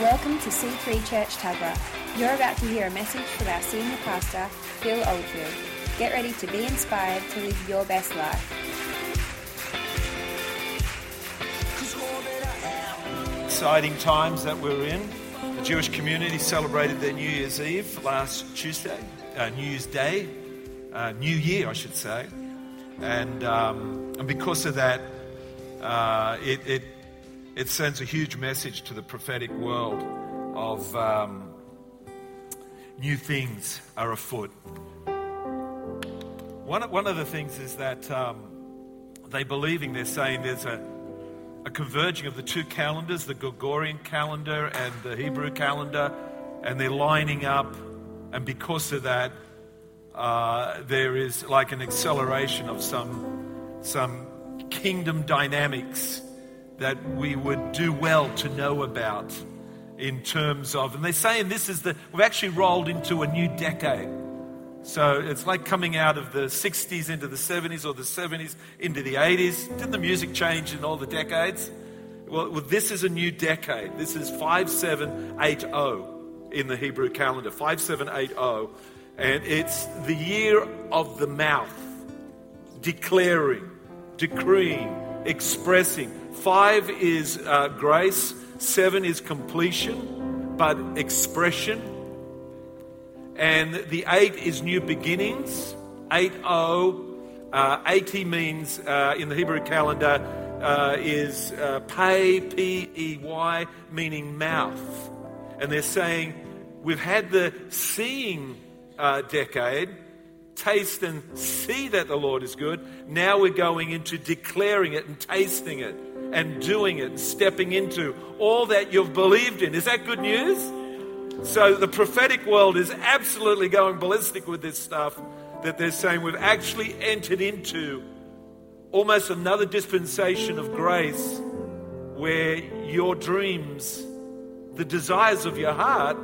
Welcome to C3 Church Tuggerah. You're about to hear a message from our senior pastor, Phil Oldfield. Get ready to be inspired to live your best life. Exciting times that we're in. The Jewish community celebrated their New Year's Eve last Tuesday, uh, New Year's Day, uh, New Year, I should say. And, um, and because of that, uh, it, it, it sends a huge message to the prophetic world of um, new things are afoot. One, one of the things is that um, they believing, they're saying there's a, a converging of the two calendars, the Gregorian calendar and the Hebrew calendar, and they're lining up. And because of that, uh, there is like an acceleration of some, some kingdom dynamics that we would do well to know about in terms of, and they're saying this is the, we've actually rolled into a new decade. So it's like coming out of the 60s into the 70s or the 70s into the 80s. Didn't the music change in all the decades? Well, well this is a new decade. This is 5780 in the Hebrew calendar, 5780. And it's the year of the mouth, declaring, decreeing, expressing. Five is uh, grace, seven is completion, but expression. And the eight is new beginnings. Eight O. Uh, 80 means uh, in the Hebrew calendar uh, is uh, pay, P E Y, meaning mouth. And they're saying we've had the seeing uh, decade, taste and see that the Lord is good. Now we're going into declaring it and tasting it and doing it, and stepping into all that you've believed in. Is that good news? So the prophetic world is absolutely going ballistic with this stuff that they're saying we've actually entered into almost another dispensation of grace where your dreams, the desires of your heart,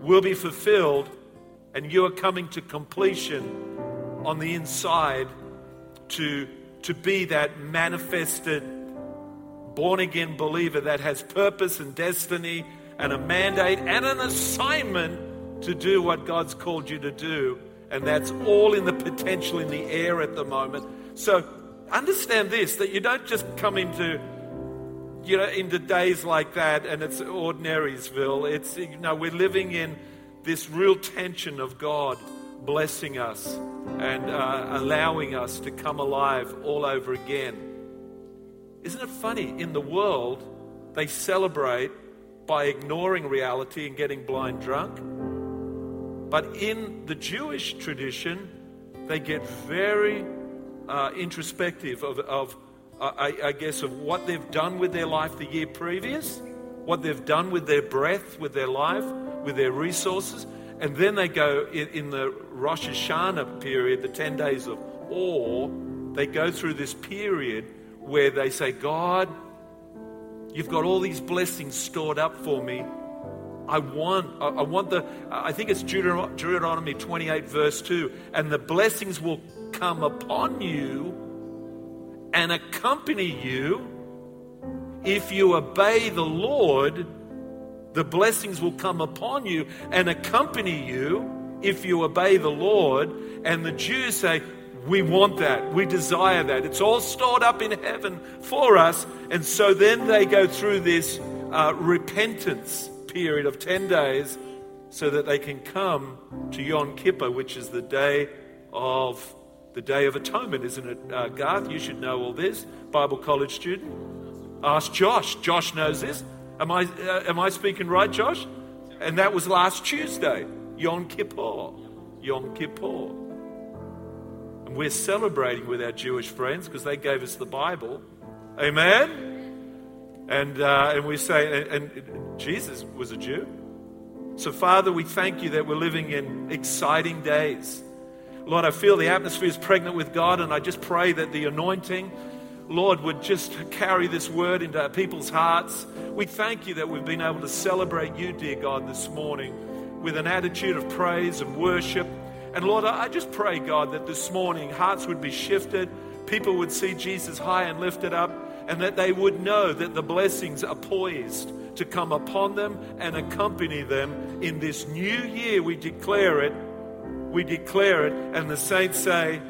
will be fulfilled and you are coming to completion on the inside to, to be that manifested born again believer that has purpose and destiny and a mandate and an assignment to do what God's called you to do. And that's all in the potential in the air at the moment. So understand this that you don't just come into you know into days like that and it's ordinariesville it's you know we're living in this real tension of God blessing us and uh, allowing us to come alive all over again. Isn't it funny? In the world, they celebrate by ignoring reality and getting blind drunk. But in the Jewish tradition, they get very uh, introspective of, of uh, I, I guess, of what they've done with their life the year previous, what they've done with their breath, with their life, with their resources. And then they go in, in the Rosh Hashanah period, the 10 days of awe, they go through this period where they say, God, you've got all these blessings stored up for me. I want, I want the, I think it's Deuteronomy 28, verse 2, and the blessings will come upon you and accompany you if you obey the Lord the blessings will come upon you and accompany you if you obey the Lord. And the Jews say, We want that. We desire that. It's all stored up in heaven for us. And so then they go through this uh, repentance period of 10 days so that they can come to Yom Kippur, which is the day of the Day of Atonement, isn't it, uh, Garth? You should know all this. Bible college student. Ask Josh. Josh knows this. Am I, uh, am I speaking right, Josh? And that was last Tuesday, Yom Kippur. Yom Kippur. And we're celebrating with our Jewish friends because they gave us the Bible. Amen? And, uh, and we say, and, and Jesus was a Jew. So, Father, we thank you that we're living in exciting days. Lord, I feel the atmosphere is pregnant with God, and I just pray that the anointing Lord, would just carry this word into people's hearts. We thank you that we've been able to celebrate you, dear God, this morning with an attitude of praise and worship. And Lord, I just pray, God, that this morning hearts would be shifted, people would see Jesus high and lifted up, and that they would know that the blessings are poised to come upon them and accompany them in this new year. We declare it. We declare it, and the saints say,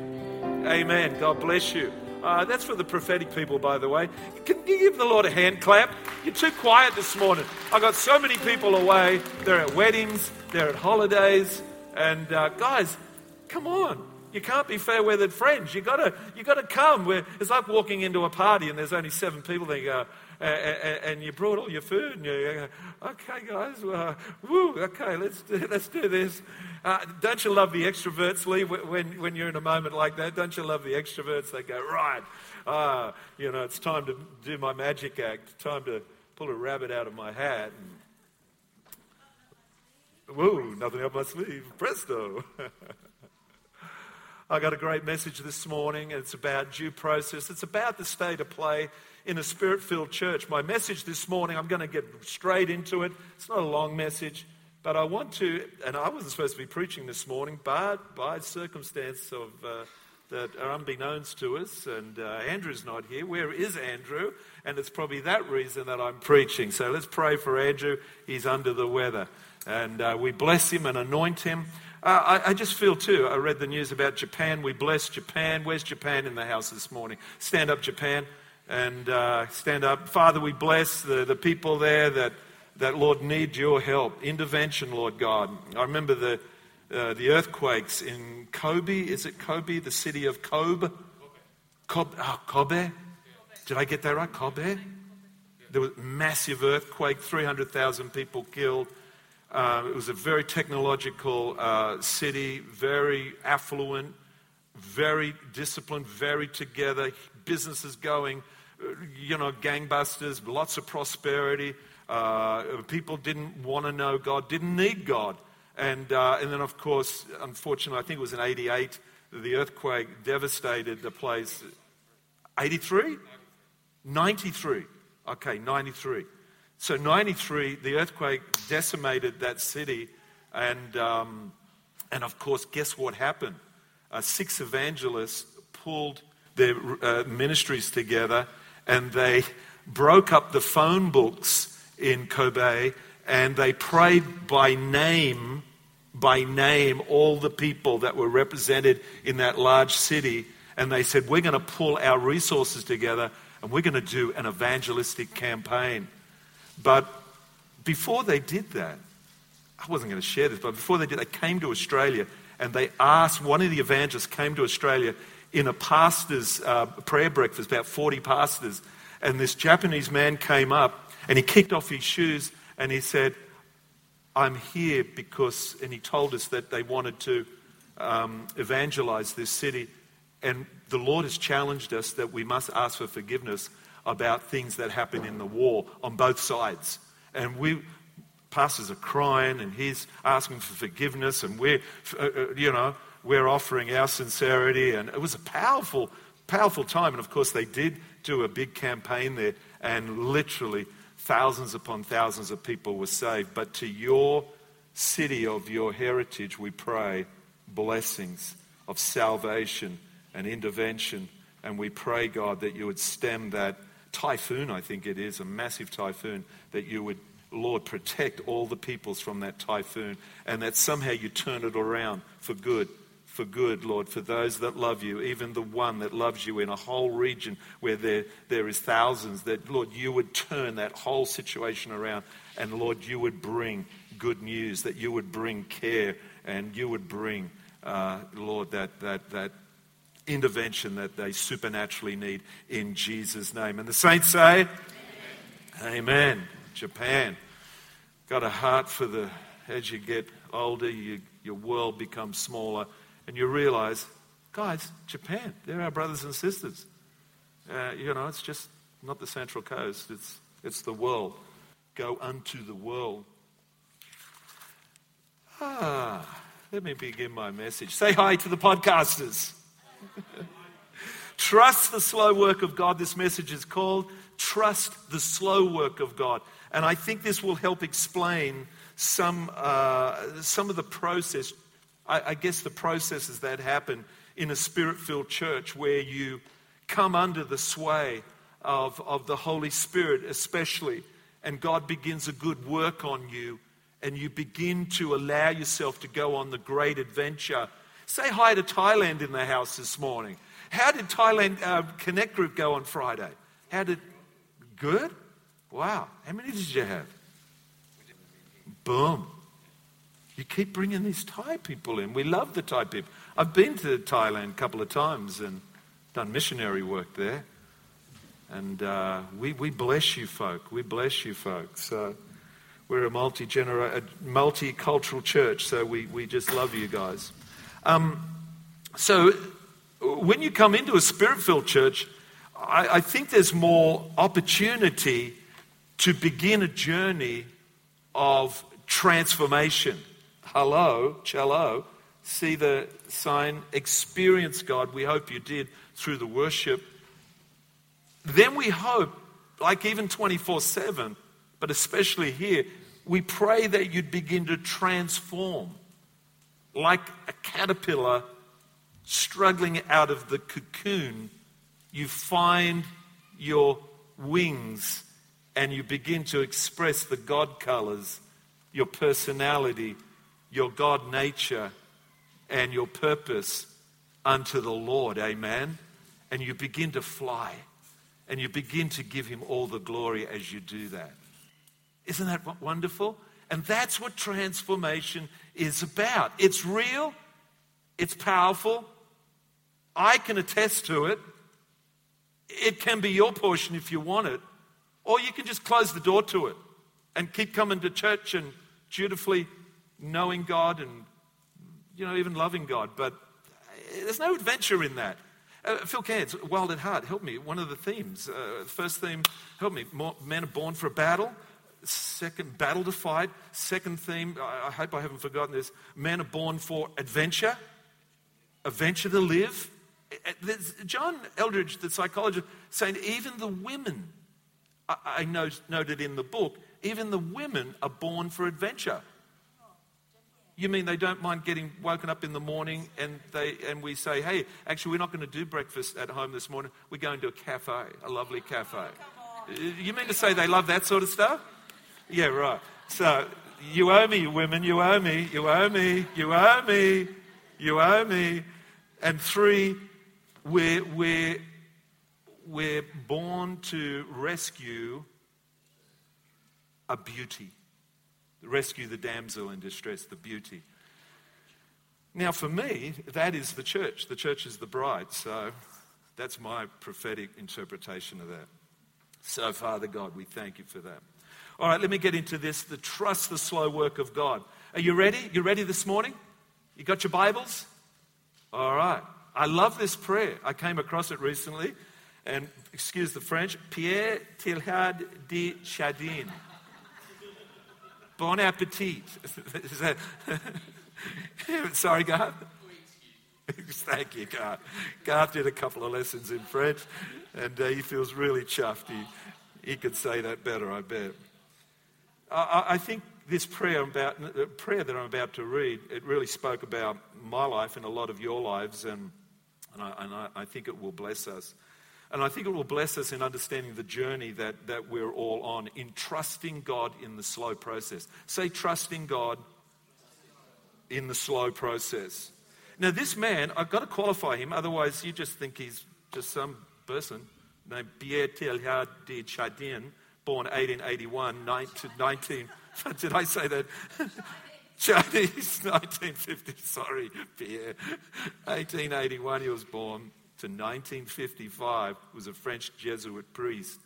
Amen. God bless you. Uh, that's for the prophetic people, by the way. Can you give the Lord a hand clap? You're too quiet this morning. I got so many people away. They're at weddings, they're at holidays, and uh, guys, come on. You can't be fair weathered friends. You gotta, you gotta come. We're, it's like walking into a party and there's only seven people there. You go, and, you brought all your food, and you go, okay, guys, uh, woo, okay, let's do, let's do this. Uh, don't you love the extroverts, Lee, when, when you're in a moment like that? Don't you love the extroverts? They go, right, uh, you know, it's time to do my magic act, time to pull a rabbit out of my hat. And, woo, nothing up my sleeve, presto. I got a great message this morning. It's about due process. It's about the state of play in a spirit filled church. My message this morning, I'm going to get straight into it. It's not a long message, but I want to, and I wasn't supposed to be preaching this morning, but by circumstance of. Uh, that are unbeknownst to us, and uh, Andrew's not here. Where is Andrew? And it's probably that reason that I'm preaching. So let's pray for Andrew. He's under the weather. And uh, we bless him and anoint him. Uh, I, I, just feel too, I read the news about Japan. We bless Japan. Where's Japan in the house this morning? Stand up, Japan, and uh, stand up. Father, we bless the, the people there that, that, Lord, need your help. Intervention, Lord God. I remember the, uh, the earthquakes in Kobe. Is it Kobe, the city of Kobe? Kobe. Oh, Kobe? Did I get that right? Kobe? There was massive earthquake, 300,000 people killed. Uh, it was a very technological uh, city, very affluent, very disciplined, very together, businesses going, uh, you know, gangbusters, lots of prosperity. Uh, people didn't want to know God, didn't need God. And, uh, and then, of course, unfortunately, I think it was in 88, the earthquake devastated the place. 83? 93. Okay, 93. So, 93, the earthquake decimated that city. And, um, and of course, guess what happened? Uh, six evangelists pulled their uh, ministries together and they broke up the phone books in Kobe and they prayed by name, by name, all the people that were represented in that large city. And they said, We're going to pull our resources together and we're going to do an evangelistic campaign. But before they did that, I wasn't going to share this, but before they did, they came to Australia and they asked, one of the evangelists came to Australia in a pastor's uh, prayer breakfast, about 40 pastors, and this Japanese man came up and he kicked off his shoes and he said, I'm here because, and he told us that they wanted to um, evangelize this city. And the Lord has challenged us that we must ask for forgiveness about things that happen in the war on both sides. And we, pastors are crying and he's asking for forgiveness and we're, uh, uh, you know, we're offering our sincerity. And it was a powerful, powerful time. And of course, they did do a big campaign there and literally thousands upon thousands of people were saved. But to your city of your heritage, we pray blessings of salvation and intervention. And we pray, God, that you would stem that typhoon, I think it is, a massive typhoon, that you would, Lord, protect all the peoples from that typhoon and that somehow you turn it around for good. For good, Lord, for those that love you, even the one that loves you in a whole region where there, there is thousands, that, Lord, you would turn that whole situation around. And, Lord, you would bring good news, that you would bring care, and you would bring, uh, Lord, that, that, that intervention that they supernaturally need in Jesus' name. And the saints say, Amen. Amen. Japan. Got a heart for the, as you get older, you, your world becomes smaller, and you realize, guys, Japan, they're our brothers and sisters. Uh, you know, it's just not the Central Coast, it's, it's the world. Go unto the world. Ah, let me begin my message. Say hi to the podcasters. Trust the slow work of God. This message is called Trust the Slow Work of God. And I think this will help explain some, uh, some of the process, I, I guess the processes that happen in a spirit filled church where you come under the sway of, of the Holy Spirit, especially, and God begins a good work on you, and you begin to allow yourself to go on the great adventure. Say hi to Thailand in the house this morning. How did Thailand uh, Connect Group go on Friday? How did. Good? Wow. How many did you have? Boom. You keep bringing these Thai people in. We love the Thai people. I've been to Thailand a couple of times and done missionary work there. And uh, we, we bless you folk. We bless you folks. So we're a multi multicultural church, so we, we just love you guys. Um, so when you come into a spirit filled church, I, I think there's more opportunity to begin a journey of transformation. Hello, cello. See the sign, experience God. We hope you did through the worship then we hope, like even 24 7, but especially here, we pray that you'd begin to transform like a caterpillar struggling out of the cocoon. You find your wings and you begin to express the God colors, your personality, your God nature, and your purpose unto the Lord. Amen. And you begin to fly. And you begin to give him all the glory as you do that. Isn't that wonderful? And that's what transformation is about. It's real, it's powerful. I can attest to it. It can be your portion if you want it, or you can just close the door to it and keep coming to church and dutifully knowing God and, you know, even loving God. But there's no adventure in that. Uh, Phil Cairns, Wild at Heart, help me. One of the themes. Uh, first theme, help me. More, men are born for a battle. Second, battle to fight. Second theme, I, hope I haven't forgotten this. Men are born for adventure, adventure to live. There's John Eldredge, the psychologist, saying even the women, I, I noted in the book, even the women are born for adventure. You mean they don't mind getting woken up in the morning and, they, and we say, hey, actually, we're not going to do breakfast at home this morning. We're going to a cafe, a lovely cafe. Uh, you mean to say they love that sort of stuff? Yeah, right. So you owe me, women, you owe me, you owe me, you owe me, you owe me. And three, we're, we're, we're born to rescue a beauty rescue the damsel in distress, the beauty. Now, for me, that is the church. The church is the bride. So that's my prophetic interpretation of that. So, Father God, we thank you for that. All right, let me get into this the trust the slow work of God. Are you ready? You ready this morning? You got your Bibles? All right. I love this prayer. I came across it recently. And excuse the French, Pierre Teilhard de Chardin. Bon appetit. Sorry, God. Thank you, God. God did a couple of lessons in French, and uh, he feels really chuffed. He, he could say that better, I bet. I, think this prayer, about, prayer that I'm about to read, it really spoke about my life and a lot of your lives, and, and, I, and I think it will bless us. And I think it will bless us in understanding the journey that, that we're all on in trusting God in the slow process. Say, trusting God in the slow process. Now, this man, I've got to qualify him, otherwise, you just think he's just some person named Pierre Teilhard de Chardin, born 1881 to 19. Did I say that? Chinese, 1950, sorry, Pierre. 1881, he was born to 1955 was a French Jesuit priest,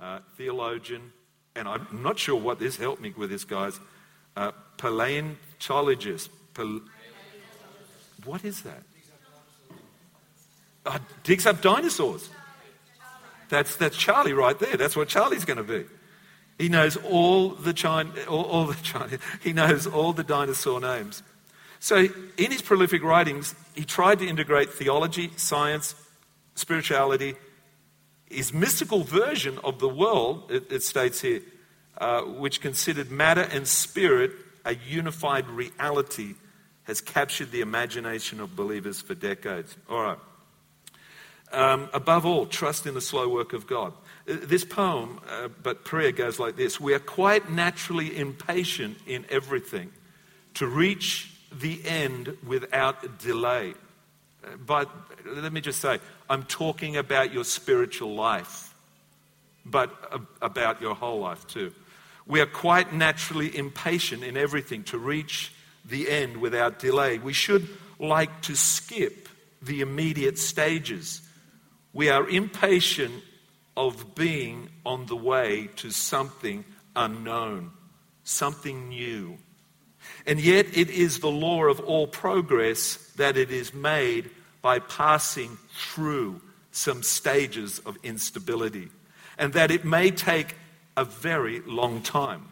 uh, theologian, and I'm not sure what this helped me with this, guys. Uh, paleontologist. Pal- what is that? Uh, digs up dinosaurs. That's, that's Charlie right there. That's what Charlie's going to be. He knows all the China, all, all the China, he knows all the dinosaur names. So, in his prolific writings, he tried to integrate theology, science, spirituality, his mystical version of the world, it, it states here, uh, which considered matter and spirit a unified reality, has captured the imagination of believers for decades. All right. Um, above all, trust in the slow work of God. Uh, This poem, uh, but prayer goes like this We are quite naturally impatient in everything to reach the end without delay. Uh, But let me just say, I'm talking about your spiritual life, but about your whole life too. We are quite naturally impatient in everything to reach the end without delay. We should like to skip the immediate stages. We are impatient of being on the way to something unknown, something new. And yet, it is the law of all progress that it is made by passing through some stages of instability, and that it may take a very long time.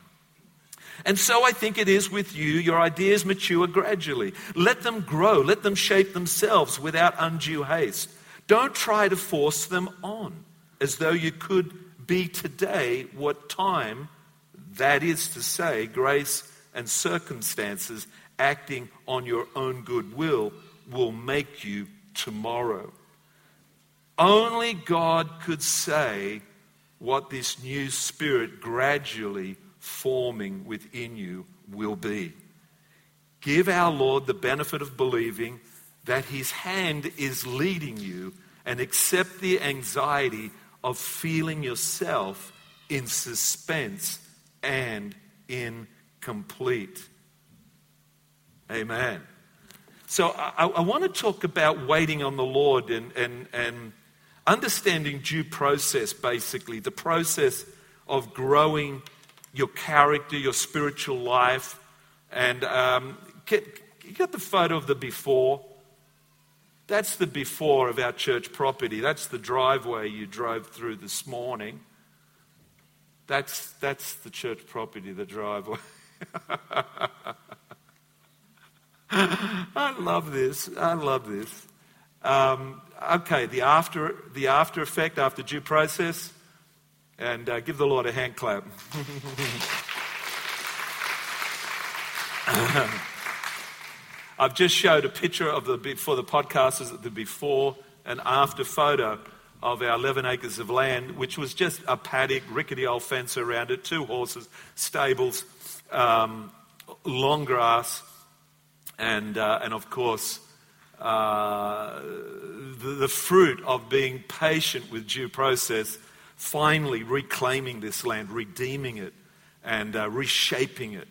And so I think it is with you. Your ideas mature gradually. Let them grow, let them shape themselves without undue haste. Don't try to force them on as though you could be today what time, that is to say, grace and circumstances acting on your own goodwill, will make you tomorrow. Only God could say what this new spirit gradually forming within you will be. Give our Lord the benefit of believing that His hand is leading you and accept the anxiety of feeling yourself in suspense and incomplete. Amen. So I, I want to talk about waiting on the Lord and, and, and understanding due process, basically, the process of growing your character, your spiritual life. And um, get, you got the photo of the before? That's the before of our church property. That's the driveway you drove through this morning. That's, that's the church property, the driveway. I love this. I love this. Um, okay, the after, the after effect, after due process, and uh, give the Lord a hand clap. I've just showed a picture of the for the podcasters the before and after photo of our 11 acres of land, which was just a paddock, rickety old fence around it, two horses, stables, um, long grass, and uh, and of course uh, the, the fruit of being patient with due process, finally reclaiming this land, redeeming it, and uh, reshaping it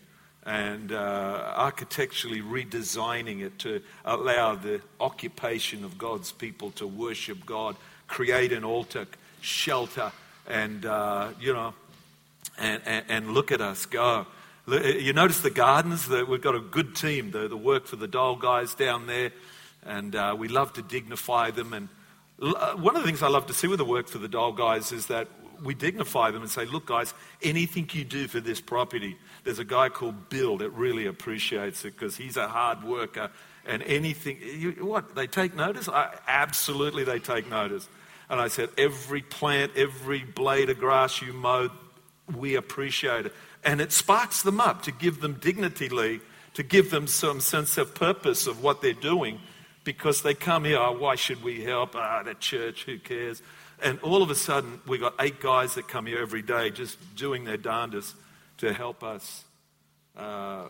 and uh, architecturally redesigning it to allow the occupation of God's people to worship God, create an altar, shelter, and, uh, you know, and, and, and, look at us go. You notice the gardens, that we've got a good team, the, the work for the Dole guys down there, and uh, we love to dignify them. And uh, one of the things I love to see with the work for the Dole guys is that we dignify them and say, look, guys, anything you do for this property, there's a guy called Bill that really appreciates it because he's a hard worker. And anything, you, what, they take notice? I, absolutely, they take notice. And I said, every plant, every blade of grass you mow, we appreciate it. And it sparks them up to give them dignity, Lee, to give them some sense of purpose of what they're doing because they come here, oh, why should we help? Ah, the church, who cares? And all of a sudden, we got eight guys that come here every day just doing their darndest to help us uh,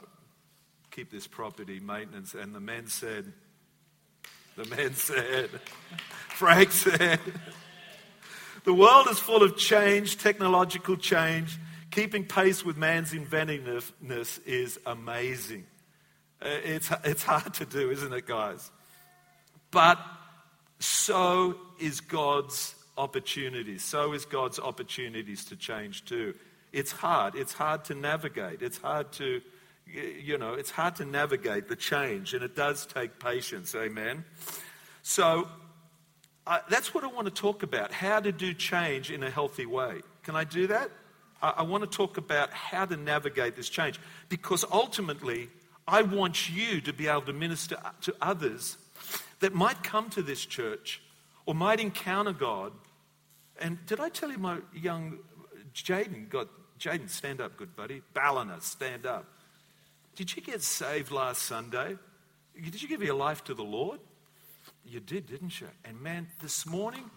keep this property maintenance. And the men said, the men said, Frank said, the world is full of change, technological change. Keeping pace with man's inventiveness is amazing. Uh, It's, it's hard to do, isn't it, guys? But so is God's opportunities. So is God's opportunities to change too. It's hard. It's hard to navigate. It's hard to, you know, it's hard to navigate the change, and it does take patience. Amen. So that's what I want to talk about how to do change in a healthy way. Can I do that? I, I want to talk about how to navigate this change because ultimately, I want you to be able to minister to others that might come to this church or might encounter God. And did I tell you my young Jaden got Jaden, stand up, good buddy. Ballina, stand up. Did you get saved last Sunday? Did you give your life to the Lord? You did, didn't you? And man, this morning,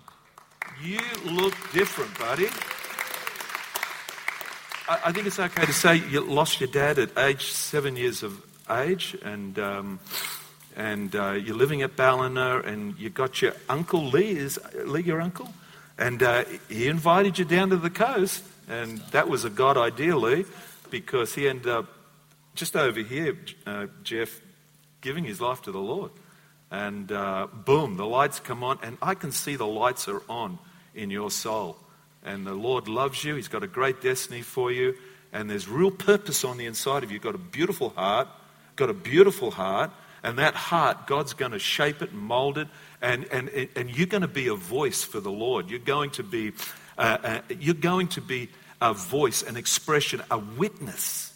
You look different, buddy. I, I think it's okay to say you lost your dad at age seven years of age, and um, and uh, you're living at Ballina, and you got your uncle Lee. Is Lee your uncle? And uh, he invited you down to the coast, and that was a God idea, Lee, because he ended up just over here, uh, Jeff, giving his life to the Lord. And uh, boom, the lights come on, and I can see the lights are on in your soul. And the Lord loves you, He's got a great destiny for you, and there's real purpose on the inside of you. You've got a beautiful heart, got a beautiful heart, and that heart, God's going to shape it and mold it, and, and, and you're going to be a voice for the Lord. You're going to be, uh, uh, you're going to be a voice, an expression, a witness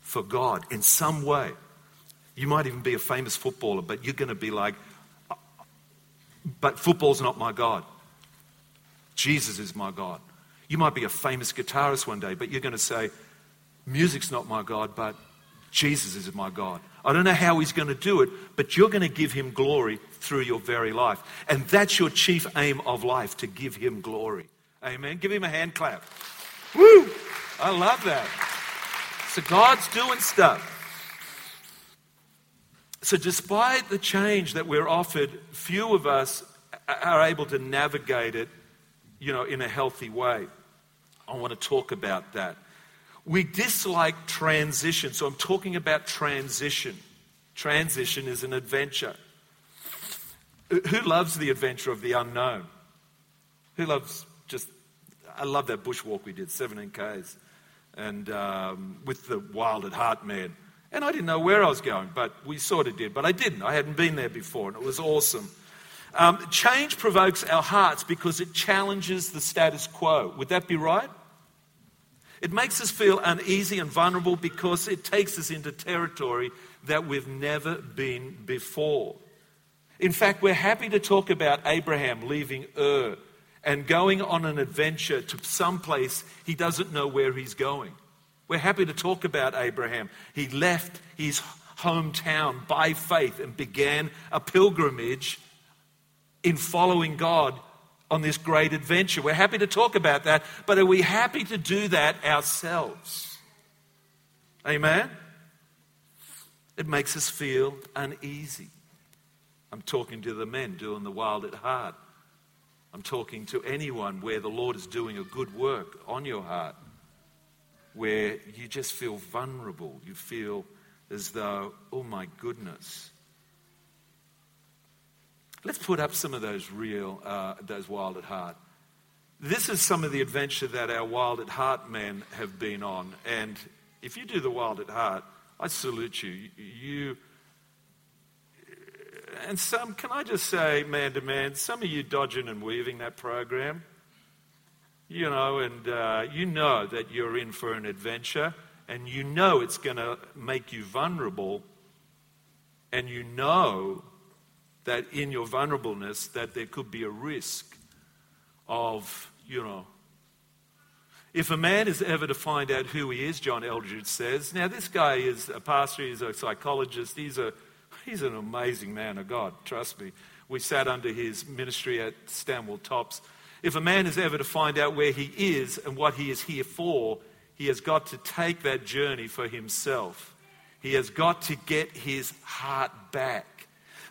for God in some way. You might even be a famous footballer, but you're going to be like, but football's not my God. Jesus is my God. You might be a famous guitarist one day, but you're going to say, music's not my God, but Jesus is my God. I don't know how he's going to do it, but you're going to give him glory through your very life. And that's your chief aim of life, to give him glory. Amen. Give him a hand clap. Woo! I love that. So God's doing stuff. So, despite the change that we're offered, few of us are able to navigate it, you know, in a healthy way. I want to talk about that. We dislike transition. So, I'm talking about transition. Transition is an adventure. Who loves the adventure of the unknown? Who loves just, I love that bushwalk we did, 17 Ks, and um, with the wild at heart man. And I didn't know where I was going, but we sort of did. But I didn't. I hadn't been there before, and it was awesome. Um, change provokes our hearts because it challenges the status quo. Would that be right? It makes us feel uneasy and vulnerable because it takes us into territory that we've never been before. In fact, we're happy to talk about Abraham leaving Ur and going on an adventure to some place he doesn't know where he's going. We're happy to talk about Abraham. He left his hometown by faith and began a pilgrimage in following God on this great adventure. We're happy to talk about that, but are we happy to do that ourselves? Amen? It makes us feel uneasy. I'm talking to the men doing the wild at heart. I'm talking to anyone where the Lord is doing a good work on your heart where you just feel vulnerable. You feel as though, oh my goodness. Let's put up some of those real, uh, those wild at heart. This is some of the adventure that our wild at heart men have been on. And if you do the wild at heart, I salute you. You and some, can I just say, man to man, some of you dodging and weaving that program, you know, and uh, you know that you're in for an adventure, and you know it's going to make you vulnerable, and you know that in your vulnerableness that there could be a risk of, you know, if a man is ever to find out who he is, John Eldredge says, now this guy is a pastor, he's a psychologist, he's a he's an amazing man of God, trust me. We sat under his ministry at Stanwell Tops if a man is ever to find out where he is and what he is here for, he has got to take that journey for himself. He has got to get his heart back.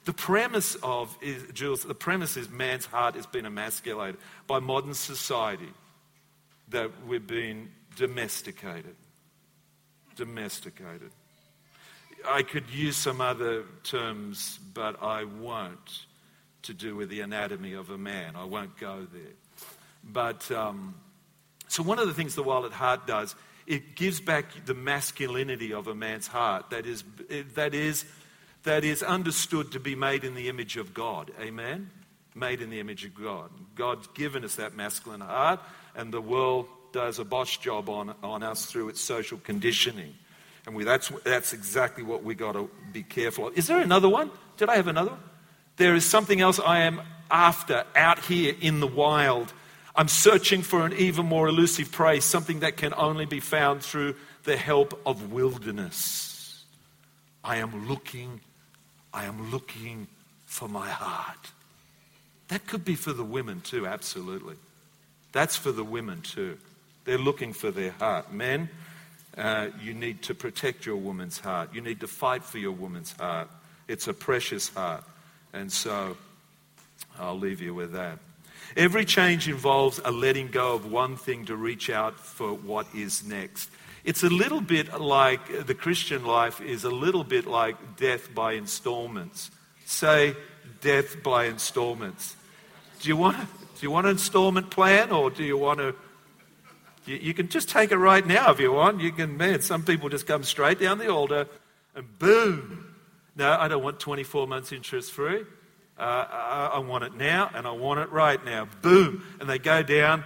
The premise of is, Jules, the premise is man's heart has been emasculated by modern society, that we've been domesticated. Domesticated. I could use some other terms, but I won't to do with the anatomy of a man. I won't go there. But um, so, one of the things the Wild at Heart does, it gives back the masculinity of a man's heart that is, that is, that is understood to be made in the image of God. Amen? Made in the image of God. God's given us that masculine heart, and the world does a botch job on, on us through its social conditioning. And we, that's, that's exactly what we've got to be careful of. Is there another one? Did I have another one? There is something else I am after out here in the wild. I'm searching for an even more elusive prey, something that can only be found through the help of wilderness. I am looking, I am looking for my heart. That could be for the women too, absolutely. That's for the women too. They're looking for their heart. Men, uh, you need to protect your woman's heart. You need to fight for your woman's heart. It's a precious heart. And so I'll leave you with that. Every change involves a letting go of one thing to reach out for what is next. It's a little bit like the Christian life is a little bit like death by installments. Say death by installments. Do you want, do you want an installment plan or do you want to? You, you can just take it right now if you want. You can, man, some people just come straight down the altar and boom. No, I don't want 24 months interest free. Uh, I, I, want it now and I want it right now. Boom. And they go down,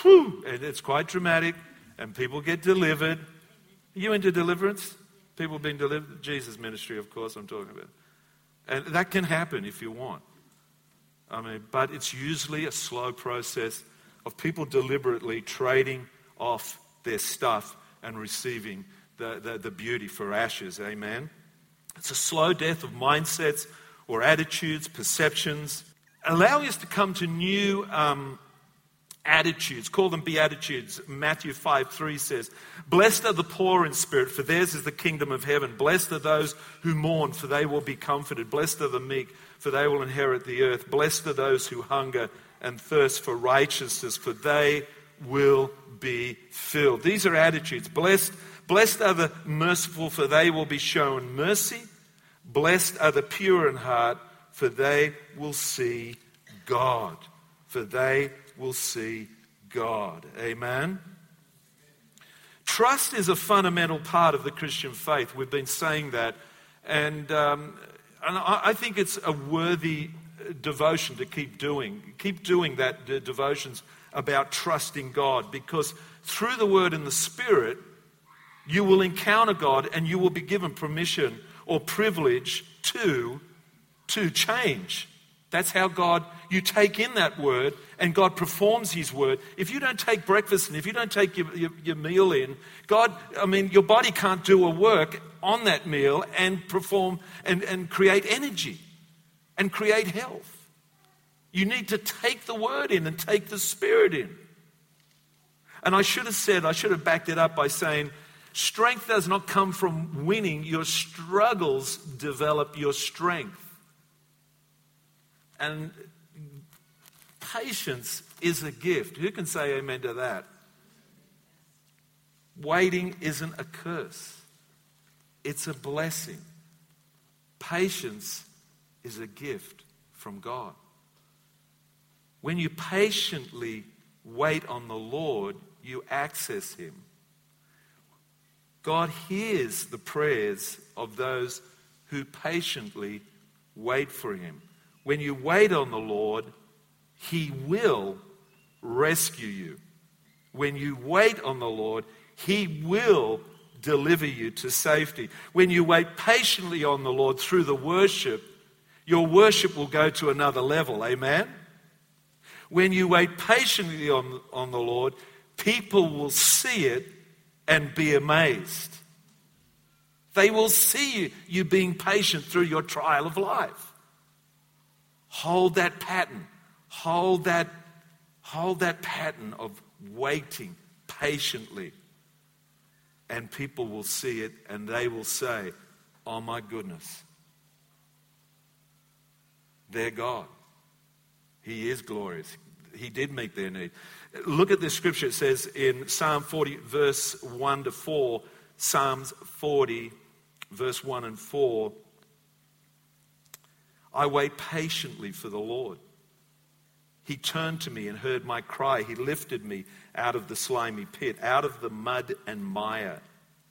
whew, and it's quite dramatic, and people get delivered. Are you into deliverance? People being delivered? Jesus' ministry, of course, I'm talking about. And that can happen if you want. I mean, but it's usually a slow process of people deliberately trading off their stuff and receiving the, the, the beauty for ashes. Amen. It's a slow death of mindsets or attitudes, perceptions, allowing us to come to new um, attitudes. Call them beatitudes. Matthew 5 3 says, Blessed are the poor in spirit, for theirs is the kingdom of heaven. Blessed are those who mourn, for they will be comforted. Blessed are the meek, for they will inherit the earth. Blessed are those who hunger and thirst for righteousness, for they will be filled. These are attitudes. Blessed, blessed are the merciful, for they will be shown mercy. Blessed are the pure in heart, for they will see God. For they will see God. Amen. Trust is a fundamental part of the Christian faith. We've been saying that. And, um, and I, think it's a worthy devotion to keep doing. Keep doing that devotions about trusting God because through the Word and the Spirit, you will encounter God and you will be given permission or privilege to, to change. That's how God, you take in that word and God performs His word. If you don't take breakfast and if you don't take your, your, your, meal in, God, I mean, your body can't do a work on that meal and perform and, and create energy and create health. You need to take the word in and take the spirit in. And I should have said, I should have backed it up by saying, strength does not come from winning, your struggles develop your strength. And patience is a gift. Who can say amen to that? Waiting isn't a curse, it's a blessing. Patience is a gift from God. When you patiently wait on the Lord, you access Him. God hears the prayers of those who patiently wait for Him. When you wait on the Lord, He will rescue you. When you wait on the Lord, He will deliver you to safety. When you wait patiently on the Lord through the worship, your worship will go to another level. Amen? When you wait patiently on, on the Lord, people will see it and be amazed. They will see you, you being patient through your trial of life. Hold that pattern. Hold that, hold that pattern of waiting patiently. And people will see it and they will say, Oh my goodness, they're God. He is glorious. He did meet their need. Look at this scripture. It says in Psalm 40, verse 1 to 4, Psalms 40, verse 1 and 4. I wait patiently for the Lord. He turned to me and heard my cry. He lifted me out of the slimy pit, out of the mud and mire.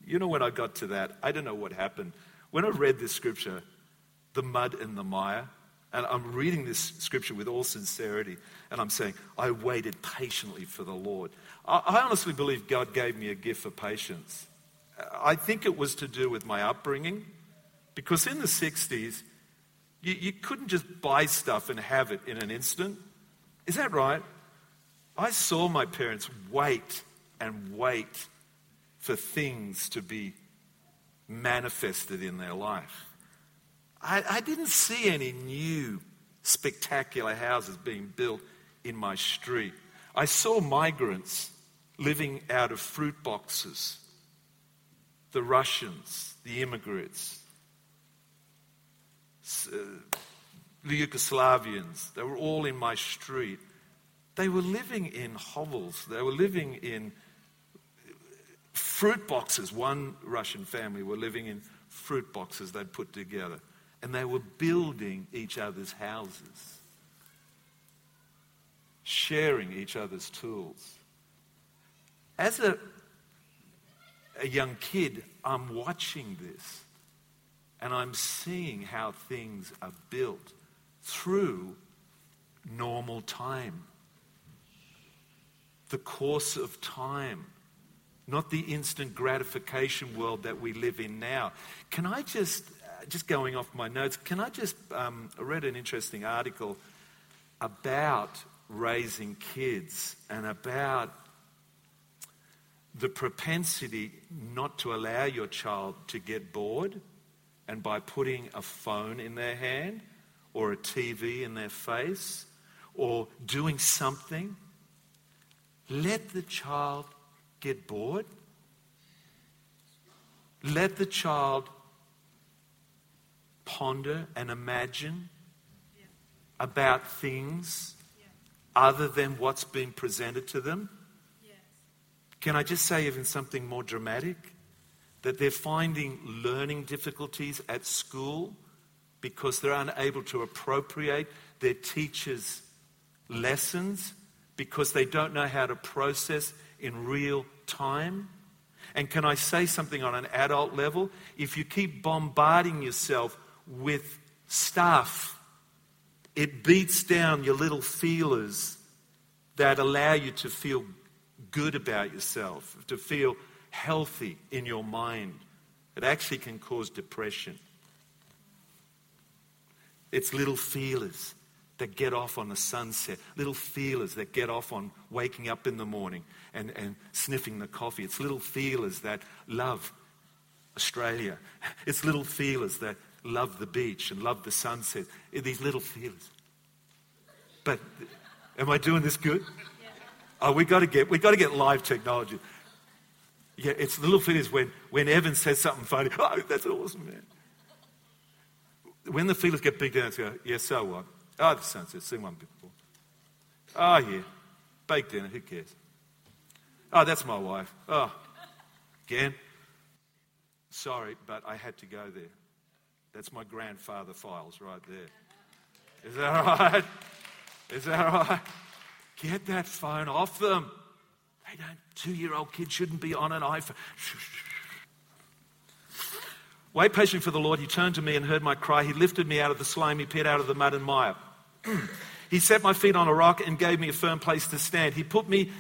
You know, when I got to that, I don't know what happened. When I read this scripture, the mud and the mire, and I'm reading this scripture with all sincerity, and I'm saying, I waited patiently for the Lord. I, honestly believe God gave me a gift for patience. I think it was to do with my upbringing, because in the 60s, you, you couldn't just buy stuff and have it in an instant. Is that right? I saw my parents wait and wait for things to be manifested in their life. I, I didn't see any new spectacular houses being built in my street. I saw migrants living out of fruit boxes. The Russians, the immigrants, the uh, Yugoslavians, they were all in my street. They were living in hovels, they were living in fruit boxes. One Russian family were living in fruit boxes they'd put together, and they were building each other's houses, sharing each other's tools. As a, a young kid, I'm watching this and I'm seeing how things are built through normal time. The course of time, not the instant gratification world that we live in now. Can I just, just going off my notes, can I just, um, I read an interesting article about raising kids and about the propensity not to allow your child to get bored and by putting a phone in their hand or a TV in their face or doing something, let the child get bored. Let the child ponder and imagine about things other than what's been presented to them. Can I just say even something more dramatic? That they're finding learning difficulties at school because they're unable to appropriate their teachers' lessons because they don't know how to process in real time. And can I say something on an adult level? If you keep bombarding yourself with stuff, it beats down your little feelers that allow you to feel good about yourself, to feel healthy in your mind. It actually can cause depression. It's little feelers that get off on the sunset, little feelers that get off on waking up in the morning and, and sniffing the coffee. It's little feelers that love Australia. It's little feelers that love the beach and love the sunset. Eh, these little feelers. But am I doing this good? Oh, we got to get we got to get live technology. Yeah, it's the little thing is when when Evan says something funny. Oh, that's awesome, man. When the feelers get big down, go, yeah, so what? Oh, the sunset, seen one before. Oh, yeah, baked dinner, who cares? Oh, that's my wife. Oh, again. Sorry, but I had to go there. That's my grandfather files right there. Is that all right? Is that all right? Get that phone off them. They don't, two year old kids shouldn't be on an iPhone. Wait patiently for the Lord. He turned to me and heard my cry. He lifted me out of the slimy pit, out of the mud and mire. he set my feet on a rock and gave me a firm place to stand. He put me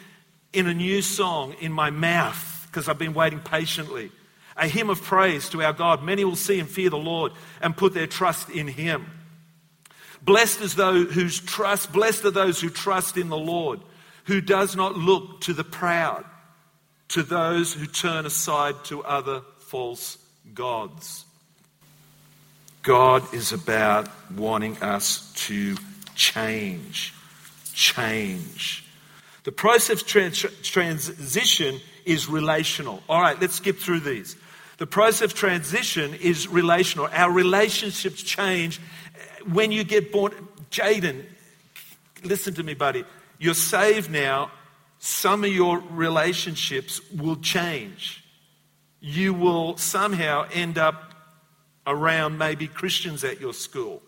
in a new song in my mouth because I've been waiting patiently. A hymn of praise to our God. Many will see and fear the Lord and put their trust in Him. Blessed is those whose trust, blessed are those who trust in the Lord, who does not look to the proud, to those who turn aside to other false gods. God is about wanting us to change. Change. The process of trans- transition is relational. All right, let's skip through these. The process of transition is relational. Our relationships change when you get born, Jaden, listen to me, buddy. You're saved now. Some of your relationships will change. You will somehow end up around maybe Christians at your school.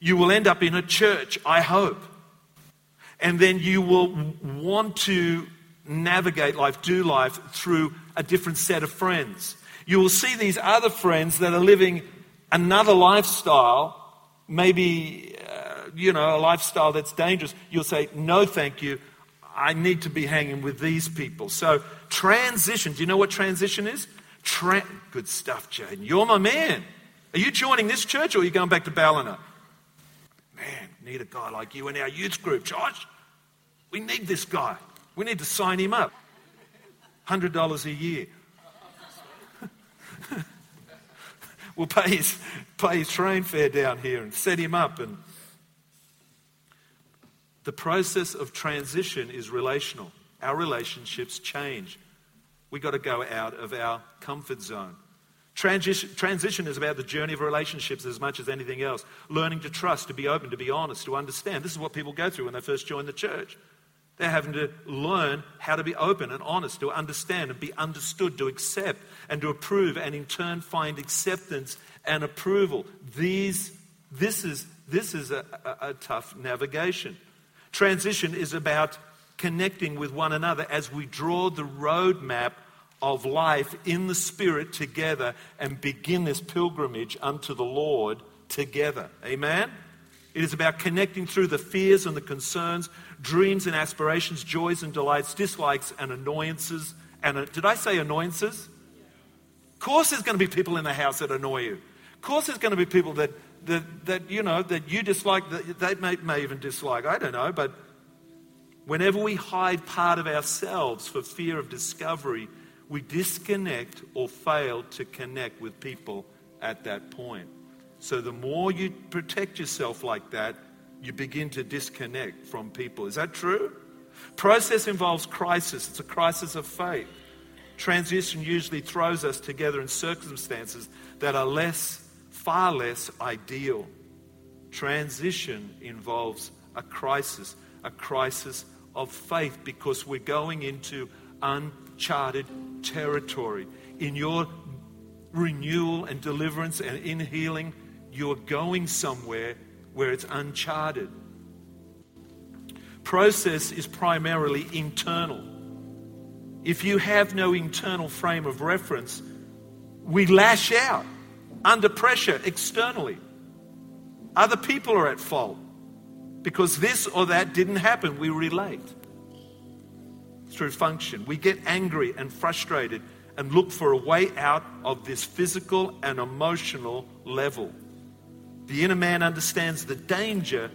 You will end up in a church, I hope. And then you will want to navigate life, do life through a different set of friends. You will see these other friends that are living another lifestyle maybe, you know, a lifestyle that's dangerous, you'll say, no, thank you. I need to be hanging with these people. So, transition. Do you know what transition is? Tra- Good stuff, Jaden. You're my man. Are you joining this church or are you going back to Ballina? Man, need a guy like you in our youth group, Josh. We need this guy. We need to sign him up. $100 a year. we'll pay his, pay his train fare down here and set him up. And The process of transition is relational. Our relationships change. We've got to go out of our comfort zone. Transition, transition is about the journey of relationships as much as anything else. Learning to trust, to be open, to be honest, to understand. This is what people go through when they first join the church. They're having to learn how to be open and honest, to understand and be understood, to accept and to approve, and in turn find acceptance and approval. These, this is, this is a, a, a tough navigation. Transition is about connecting with one another as we draw the roadmap of life in the Spirit together and begin this pilgrimage unto the Lord together. Amen? It is about connecting through the fears and the concerns, dreams and aspirations, joys and delights, dislikes and annoyances. And uh, did I say annoyances? Of course, there's going to be people in the house that annoy you. Of course, there's going to be people that, that, that you know that you dislike, that they may, may even dislike. I don't know, but whenever we hide part of ourselves for fear of discovery, we disconnect or fail to connect with people at that point. So the more you protect yourself like that, you begin to disconnect from people. Is that true? Process involves crisis. It's a crisis of faith. Transition usually throws us together in circumstances that are less, far less ideal. Transition involves a crisis, a crisis of faith, because we're going into uncharted territory. In your renewal and deliverance and in healing, you're going somewhere where it's uncharted. Process is primarily internal. If you have no internal frame of reference, we lash out under pressure externally. Other people are at fault because this or that didn't happen. We relate through function. We get angry and frustrated and look for a way out of this physical and emotional level. The inner man understands the danger,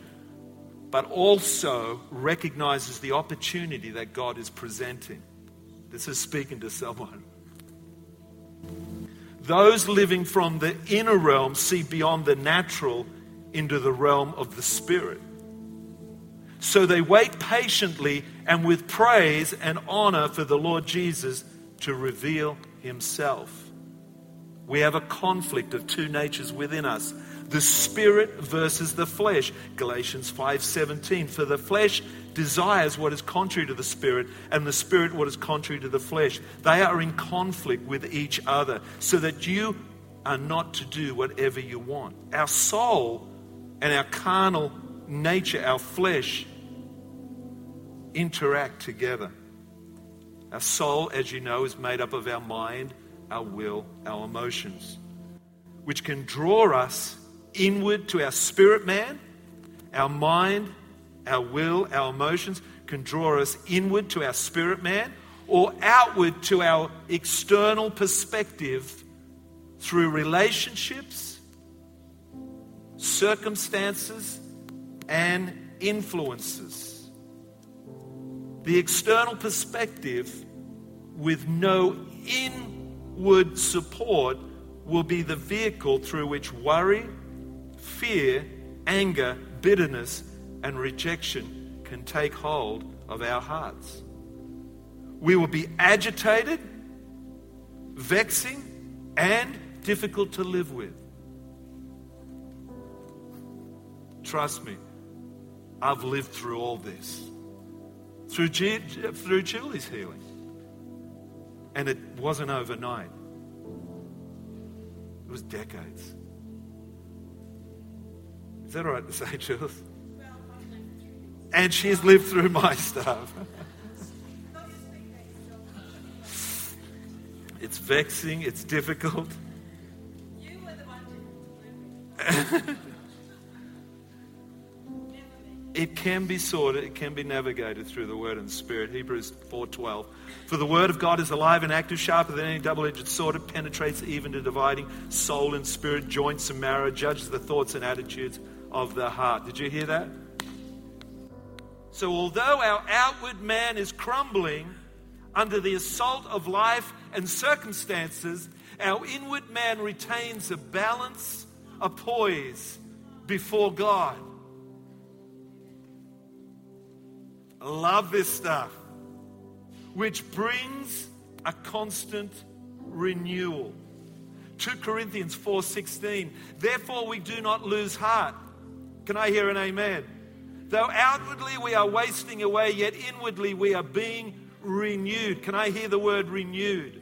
but also recognizes the opportunity that God is presenting. This is speaking to someone. Those living from the inner realm see beyond the natural into the realm of the spirit. So they wait patiently and with praise and honor for the Lord Jesus to reveal himself. We have a conflict of two natures within us the spirit versus the flesh galatians 5:17 for the flesh desires what is contrary to the spirit and the spirit what is contrary to the flesh. They are in conflict with each other so that you are not to do whatever you want. Our soul and our carnal nature our flesh interact together. Our soul as you know is made up of our mind our will our emotions which can draw us inward to our spirit man, our mind, our will, our emotions can draw us inward to our spirit man or outward to our external perspective through relationships, circumstances, and influences. The external perspective with no inward support will be the vehicle through which worry, fear, anger, bitterness, and rejection can take hold of our hearts. We will be agitated, vexing, and difficult to live with. Trust me, I've lived through all this. Through, G- through Julie's healing. And it wasn't overnight, it was decades. Is that all right to say, Jules? And she's lived through my stuff. it's vexing, it's difficult. it can be sorted, it can be navigated through the word and spirit. Hebrews 4:12. For the word of God is alive and active, sharper than any double-edged sword. It penetrates even to dividing soul and spirit, joints and marrow, judges the thoughts and attitudes of the heart. Did you hear that? So, although our outward man is crumbling under the assault of life and circumstances, our inward man retains a balance, a poise before God. I love this stuff. Which brings a constant renewal. 2 Corinthians 4:16 Therefore we do not lose heart. Can I hear an amen? Though outwardly we are wasting away, yet inwardly we are being renewed. Can I hear the word renewed?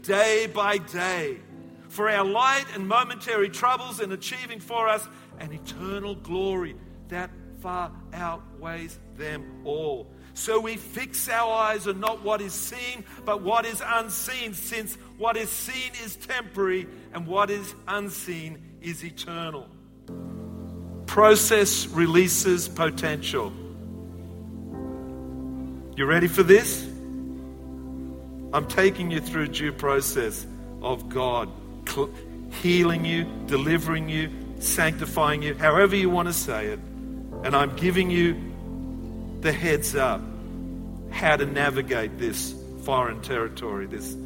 Day by day. For our light and momentary troubles in achieving for us an eternal glory that far outweighs them all. So we fix our eyes on not what is seen, but what is unseen, since what is seen is temporary and what is unseen is eternal. Process releases potential. You ready for this? I'm taking you through due process of God healing you, delivering you, sanctifying you, however you want to say it. And I'm giving you the heads up how to navigate this foreign territory, this,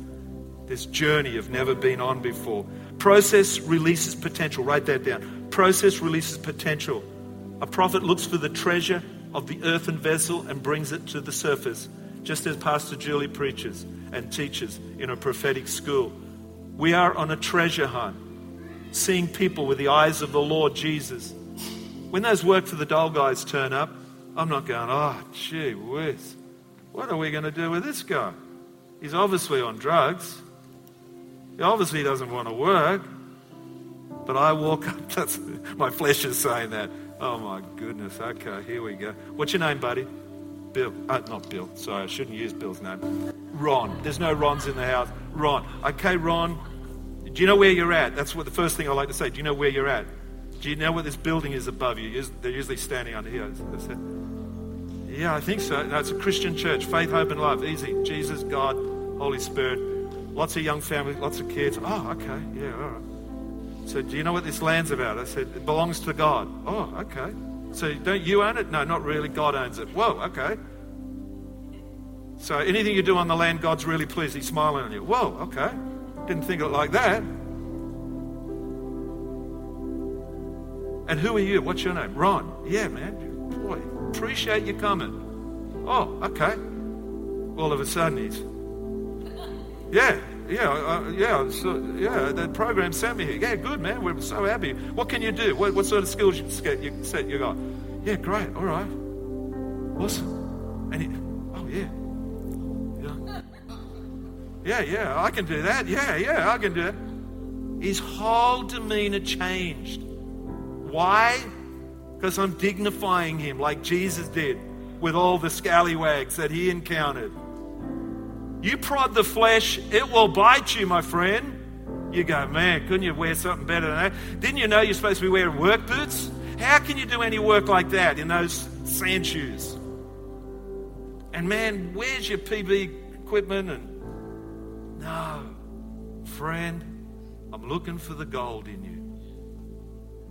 this journey you've never been on before. Process releases potential. Write that down. Process releases potential. A prophet looks for the treasure of the earthen vessel and brings it to the surface, just as Pastor Julie preaches and teaches in a prophetic school. We are on a treasure hunt, seeing people with the eyes of the Lord Jesus. When those work for the dole guys turn up, I'm not going, oh, gee whiz, what are we going to do with this guy? He's obviously on drugs. He obviously doesn't want to work. But I walk up, that's, my flesh is saying that. Oh my goodness, okay, here we go. What's your name, buddy? Bill. Uh, not Bill, sorry, I shouldn't use Bill's name. Ron. There's no Rons in the house. Ron. Okay, Ron, do you know where you're at? That's what the first thing I like to say. Do you know where you're at? Do you know what this building is above you? They're usually standing under here. Yeah, I think so. No, it's a Christian church. Faith, hope, and love. Easy. Jesus, God, Holy Spirit. Lots of young families, lots of kids. Oh, okay. Yeah, all right. So, do you know what this land's about? I said, it belongs to God. Oh, okay. So, don't you own it? No, not really. God owns it. Whoa, okay. So, anything you do on the land, God's really pleased. He's smiling on you. Whoa, okay. Didn't think of it like that. And who are you? What's your name? Ron. Yeah, man. Boy, appreciate you coming. Oh, okay. All of a sudden, he's. Yeah, yeah, uh, yeah, so, yeah. The program sent me here. Yeah, good man. We're so happy. What can you do? What, what sort of skills you set you, set you got? Yeah, great. All right, awesome. And he, oh yeah, yeah, yeah, yeah. I can do that. Yeah, yeah, I can do that. His whole demeanor changed. Why? Because I'm dignifying him like Jesus did with all the scallywags that he encountered. You prod the flesh, it will bite you, my friend. You go, man, couldn't you wear something better than that? Didn't you know you're supposed to be wearing work boots? How can you do any work like that in those sand shoes? And man, where's your PB equipment? And no, friend, I'm looking for the gold in you.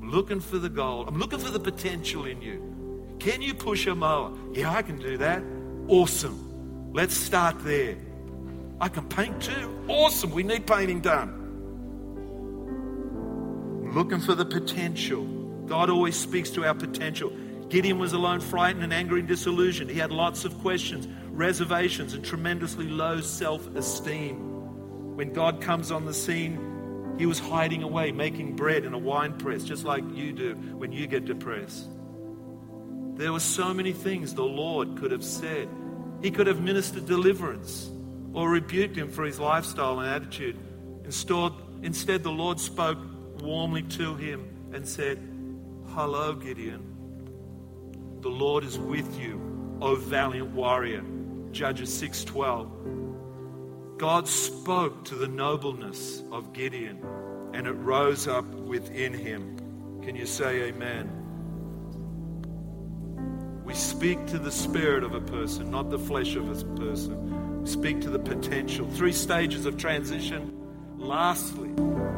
I'm looking for the gold. I'm looking for the potential in you. Can you push a mower? Yeah, I can do that. Awesome. Let's start there. I can paint too. Awesome. We need painting done. Looking for the potential. God always speaks to our potential. Gideon was alone, frightened and angry and disillusioned. He had lots of questions, reservations, and tremendously low self esteem. When God comes on the scene, he was hiding away, making bread in a wine press, just like you do when you get depressed. There were so many things the Lord could have said. He could have ministered deliverance or rebuked him for his lifestyle and attitude. Instead, the Lord spoke warmly to him and said, Hello, Gideon. The Lord is with you, O valiant warrior. Judges 6:12. God spoke to the nobleness of Gideon, and it rose up within him. Can you say amen? We speak to the spirit of a person, not the flesh of a person speak to the potential. Three stages of transition. Lastly,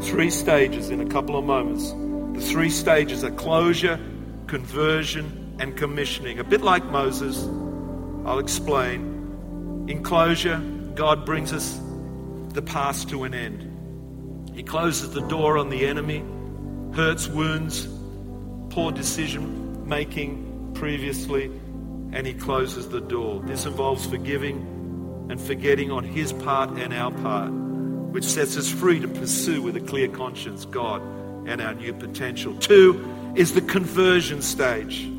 three stages in a couple of moments. The three stages are closure, conversion, and commissioning. A bit like Moses, I'll explain. In closure, God brings us the past to an end. He closes the door on the enemy, hurts, wounds, poor decision making previously, and he closes the door. This involves forgiving and forgetting on his part and our part, which sets us free to pursue with a clear conscience God and our new potential. Two is the conversion stage,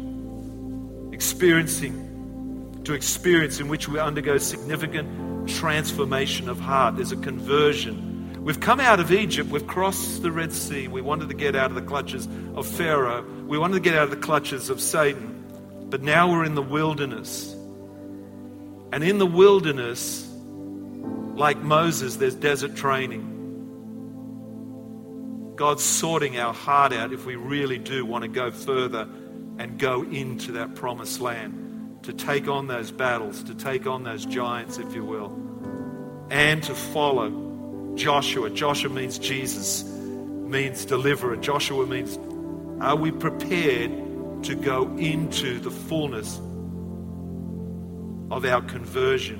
experiencing to experience in which we undergo significant transformation of heart. There's a conversion. We've come out of Egypt, we've crossed the Red Sea, we wanted to get out of the clutches of Pharaoh, we wanted to get out of the clutches of Satan, but now we're in the wilderness. And in the wilderness, like Moses, there's desert training. God's sorting our heart out if we really do want to go further and go into that promised land, to take on those battles, to take on those giants, if you will, and to follow Joshua. Joshua means Jesus, means deliverer. Joshua means, are we prepared to go into the fullness of our conversion?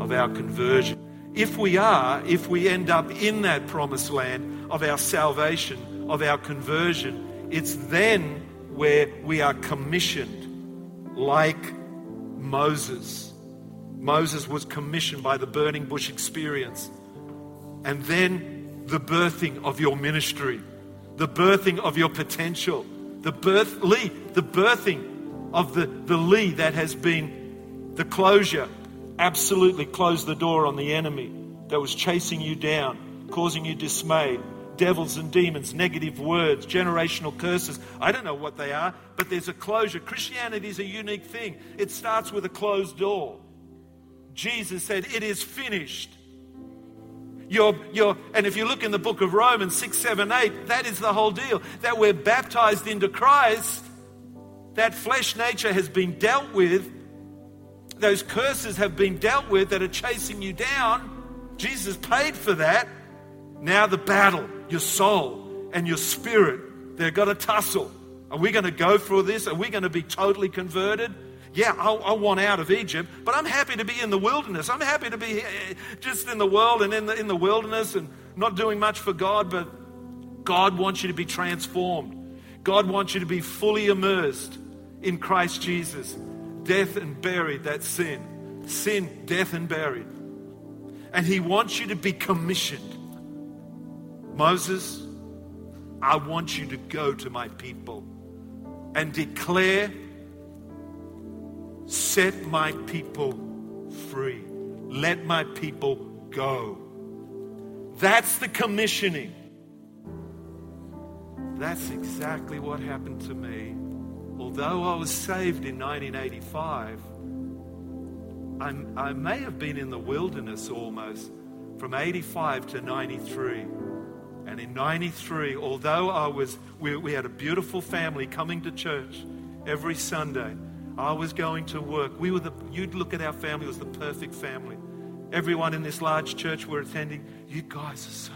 Of our conversion. If we are, if we end up in that promised land of our salvation, of our conversion, it's then where we are commissioned like Moses. Moses was commissioned by the burning bush experience. And then the birthing of your ministry, the birthing of your potential, the birth, Lee, the birthing of the, the Lee that has been the closure absolutely closed the door on the enemy that was chasing you down, causing you dismay, devils and demons, negative words, generational curses. I don't know what they are, but there's a closure. Christianity is a unique thing. It starts with a closed door. Jesus said, It is finished. You're, you're, and if you look in the book of Romans 6, 7, 8, that is the whole deal. That we're baptized into Christ, that flesh nature has been dealt with, those curses have been dealt with that are chasing you down. Jesus paid for that. Now the battle, your soul and your spirit, they've got to tussle. Are we going to go through this? Are we going to be totally converted? Yeah, I, I, want out of Egypt, but I'm happy to be in the wilderness. I'm happy to be eh, just in the world and in the, in the wilderness and not doing much for God, but God wants you to be transformed. God wants you to be fully immersed in Christ Jesus. Death and buried, that sin. Sin, death and buried. And He wants you to be commissioned. Moses, I want you to go to my people and declare, set my people free. Let my people go. That's the commissioning. That's exactly what happened to me. Although I was saved in 1985, I, I may have been in the wilderness almost from 85 to 93. And in 93, although I was, we, we had a beautiful family coming to church every Sunday, I was going to work. We were the, you'd look at our family, was the perfect family. Everyone in this large church were attending. You guys are so,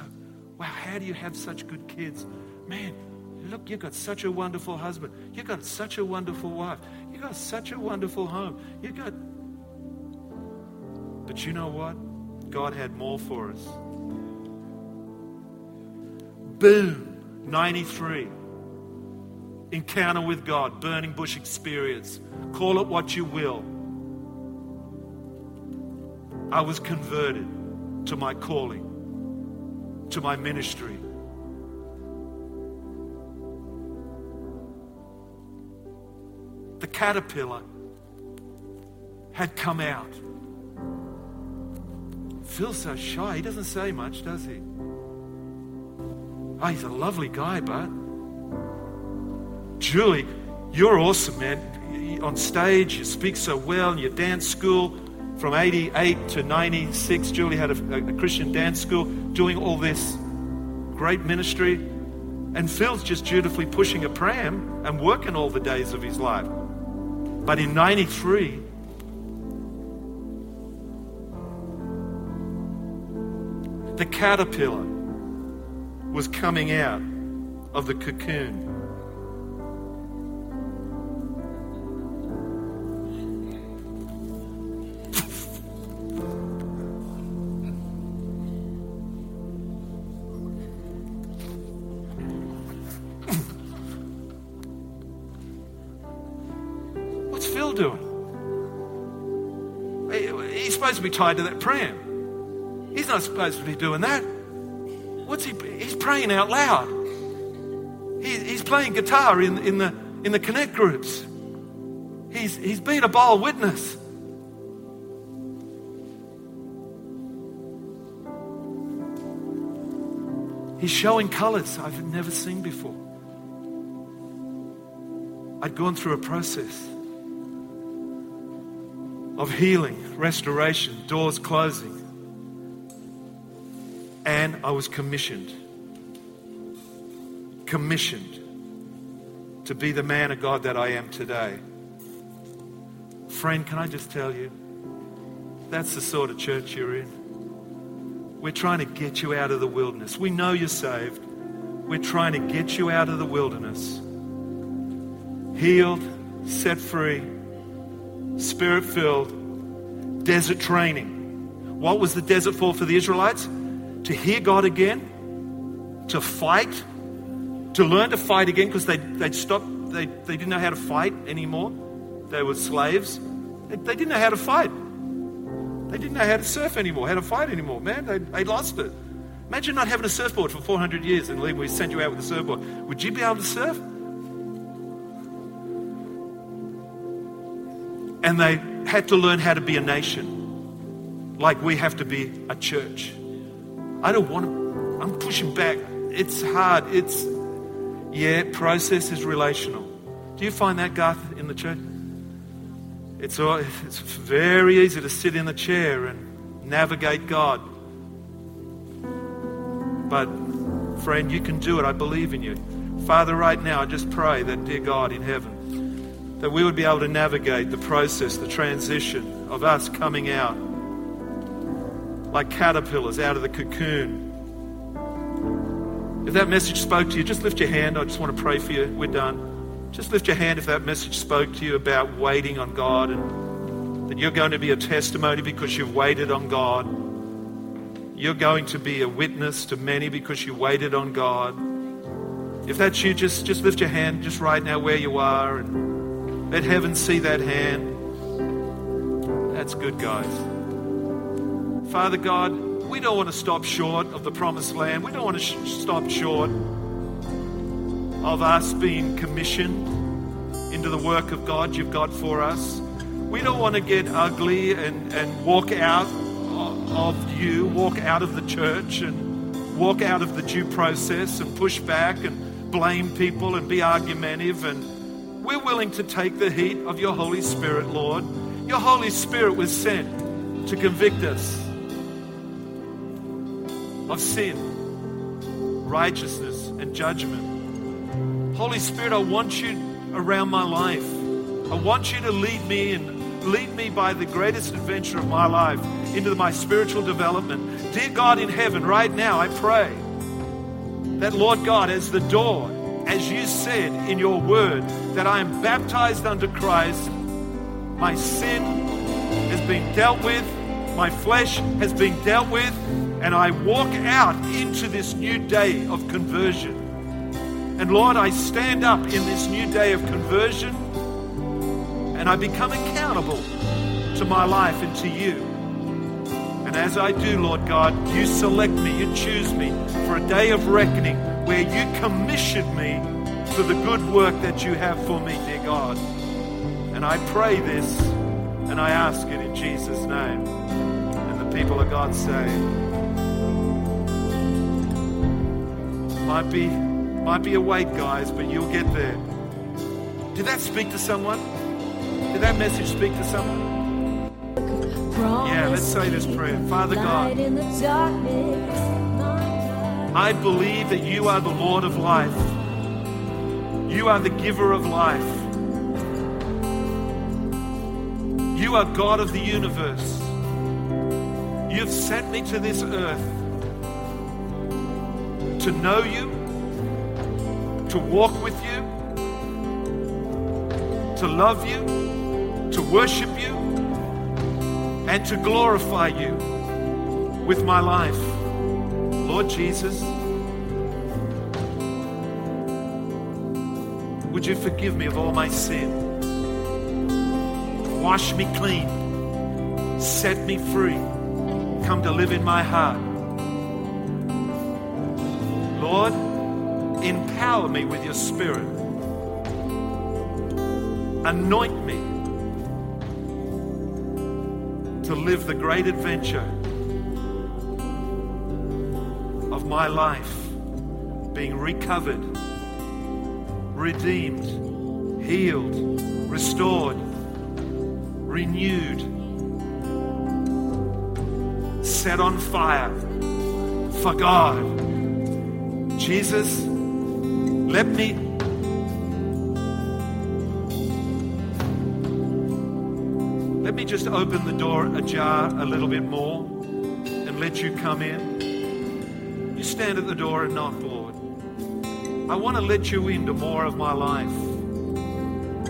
wow, how do you have such good kids? Man, look, you've got such a wonderful husband. You've got such a wonderful wife. You've got such a wonderful home. You've got. But you know what? God had more for us. Boom, 93. Encounter with God, burning bush experience. Call it what you will. I was converted to my calling, to my ministry. The caterpillar had come out. Feels so shy. He doesn't say much, does he? Oh, he's a lovely guy, but Julie, you're awesome, man. On stage, you speak so well, and your dance school from 88 to 96. Julie had a, a Christian dance school doing all this great ministry. And Phil's just dutifully pushing a pram and working all the days of his life. But in 93, the caterpillar was coming out of the cocoon. Tied to that pram. He's not supposed to be doing that. What's he? He's praying out loud. He, he's playing guitar in, in, the, in the connect groups. He's, he's been a bold witness. He's showing colors I've never seen before. I'd gone through a process of healing, restoration, doors closing. And I was commissioned. Commissioned to be the man of God that I am today. Friend, can I just tell you? That's the sort of church you're in. We're trying to get you out of the wilderness. We know you're saved. We're trying to get you out of the wilderness. Healed, set free, spirit filled, desert training. What was the desert for for the Israelites? To hear God again, to fight, to learn to fight again because they, they'd stopped, they, they didn't know how to fight anymore. They were slaves. They, they didn't know how to fight. They didn't know how to surf anymore, how to fight anymore, man. They, they lost it. Imagine not having a surfboard for 400 years and we send you out with a surfboard. Would you be able to surf? And they had to learn how to be a nation, like we have to be a church. I don't want to, I'm pushing back. It's hard. It's, yeah, process is relational. Do you find that, Garth, in the church? It's, all, it's very easy to sit in the chair and navigate God. But, friend, you can do it. I believe in you. Father, right now, I just pray that, dear God in heaven, that we would be able to navigate the process, the transition of us coming out like caterpillars out of the cocoon. If that message spoke to you, just lift your hand. I just want to pray for you. We're done. Just lift your hand if that message spoke to you about waiting on God and that you're going to be a testimony because you've waited on God. You're going to be a witness to many because you waited on God. If that's you, just, just lift your hand just right now where you are and let heaven see that hand. That's good, guys. Father God, we don't want to stop short of the promised land. We don't want to sh- stop short of us being commissioned into the work of God you've got for us. We don't want to get ugly and, and walk out of you, walk out of the church and walk out of the due process and push back and blame people and be argumentative. And we're willing to take the heat of your Holy Spirit, Lord. Your Holy Spirit was sent to convict us of sin, righteousness, and judgment. Holy Spirit, I want you around my life. I want you to lead me in, lead me by the greatest adventure of my life into my spiritual development. Dear God in heaven, right now I pray that, Lord God, as the door, as you said in your word, that I am baptized unto Christ, my sin has been dealt with, my flesh has been dealt with, and I walk out into this new day of conversion. And Lord, I stand up in this new day of conversion and I become accountable to my life and to you. And as I do, Lord God, you select me, you choose me for a day of reckoning where you commissioned me for the good work that you have for me, dear God. And I pray this and I ask it in Jesus' name. And the people of God say, might be might be a wait, guys, but you'll get there. Did that speak to someone? Did that message speak to someone? Yeah, let's say this prayer. Father God, I believe that you are the Lord of life. You are the giver of life. You are God of the universe. You've sent me to this earth to know you to walk with you, to love you, to worship you, and to glorify you with my life. Lord Jesus, would you forgive me of all my sin? Wash me clean. Set me free. Come to live in my heart. Lord, empower me with your spirit. Anoint me to live the great adventure my life being recovered, redeemed, healed, restored, renewed, set on fire for God. Jesus, let me let me just open the door ajar a little bit more and let you come in. Stand at the door and knock, Lord. I want to let you into more of my life.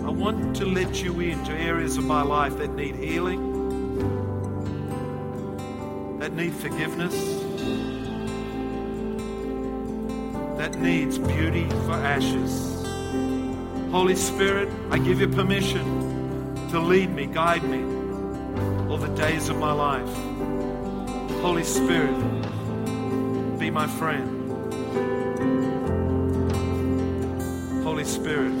I want to let you into areas of my life that need healing, that need forgiveness, that needs beauty for ashes. Holy Spirit, I give you permission to lead me, guide me all the days of my life. Holy Spirit, my friend. Holy Spirit,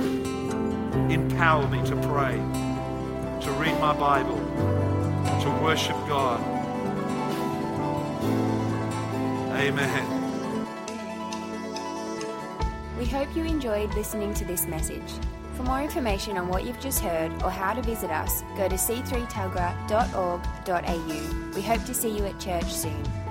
empower me to pray, to read my Bible, to worship God. Amen. We hope you enjoyed listening to this message. For more information on what you've just heard or how to visit us, go to c3tuggerah.org.au. We hope to see you at church soon.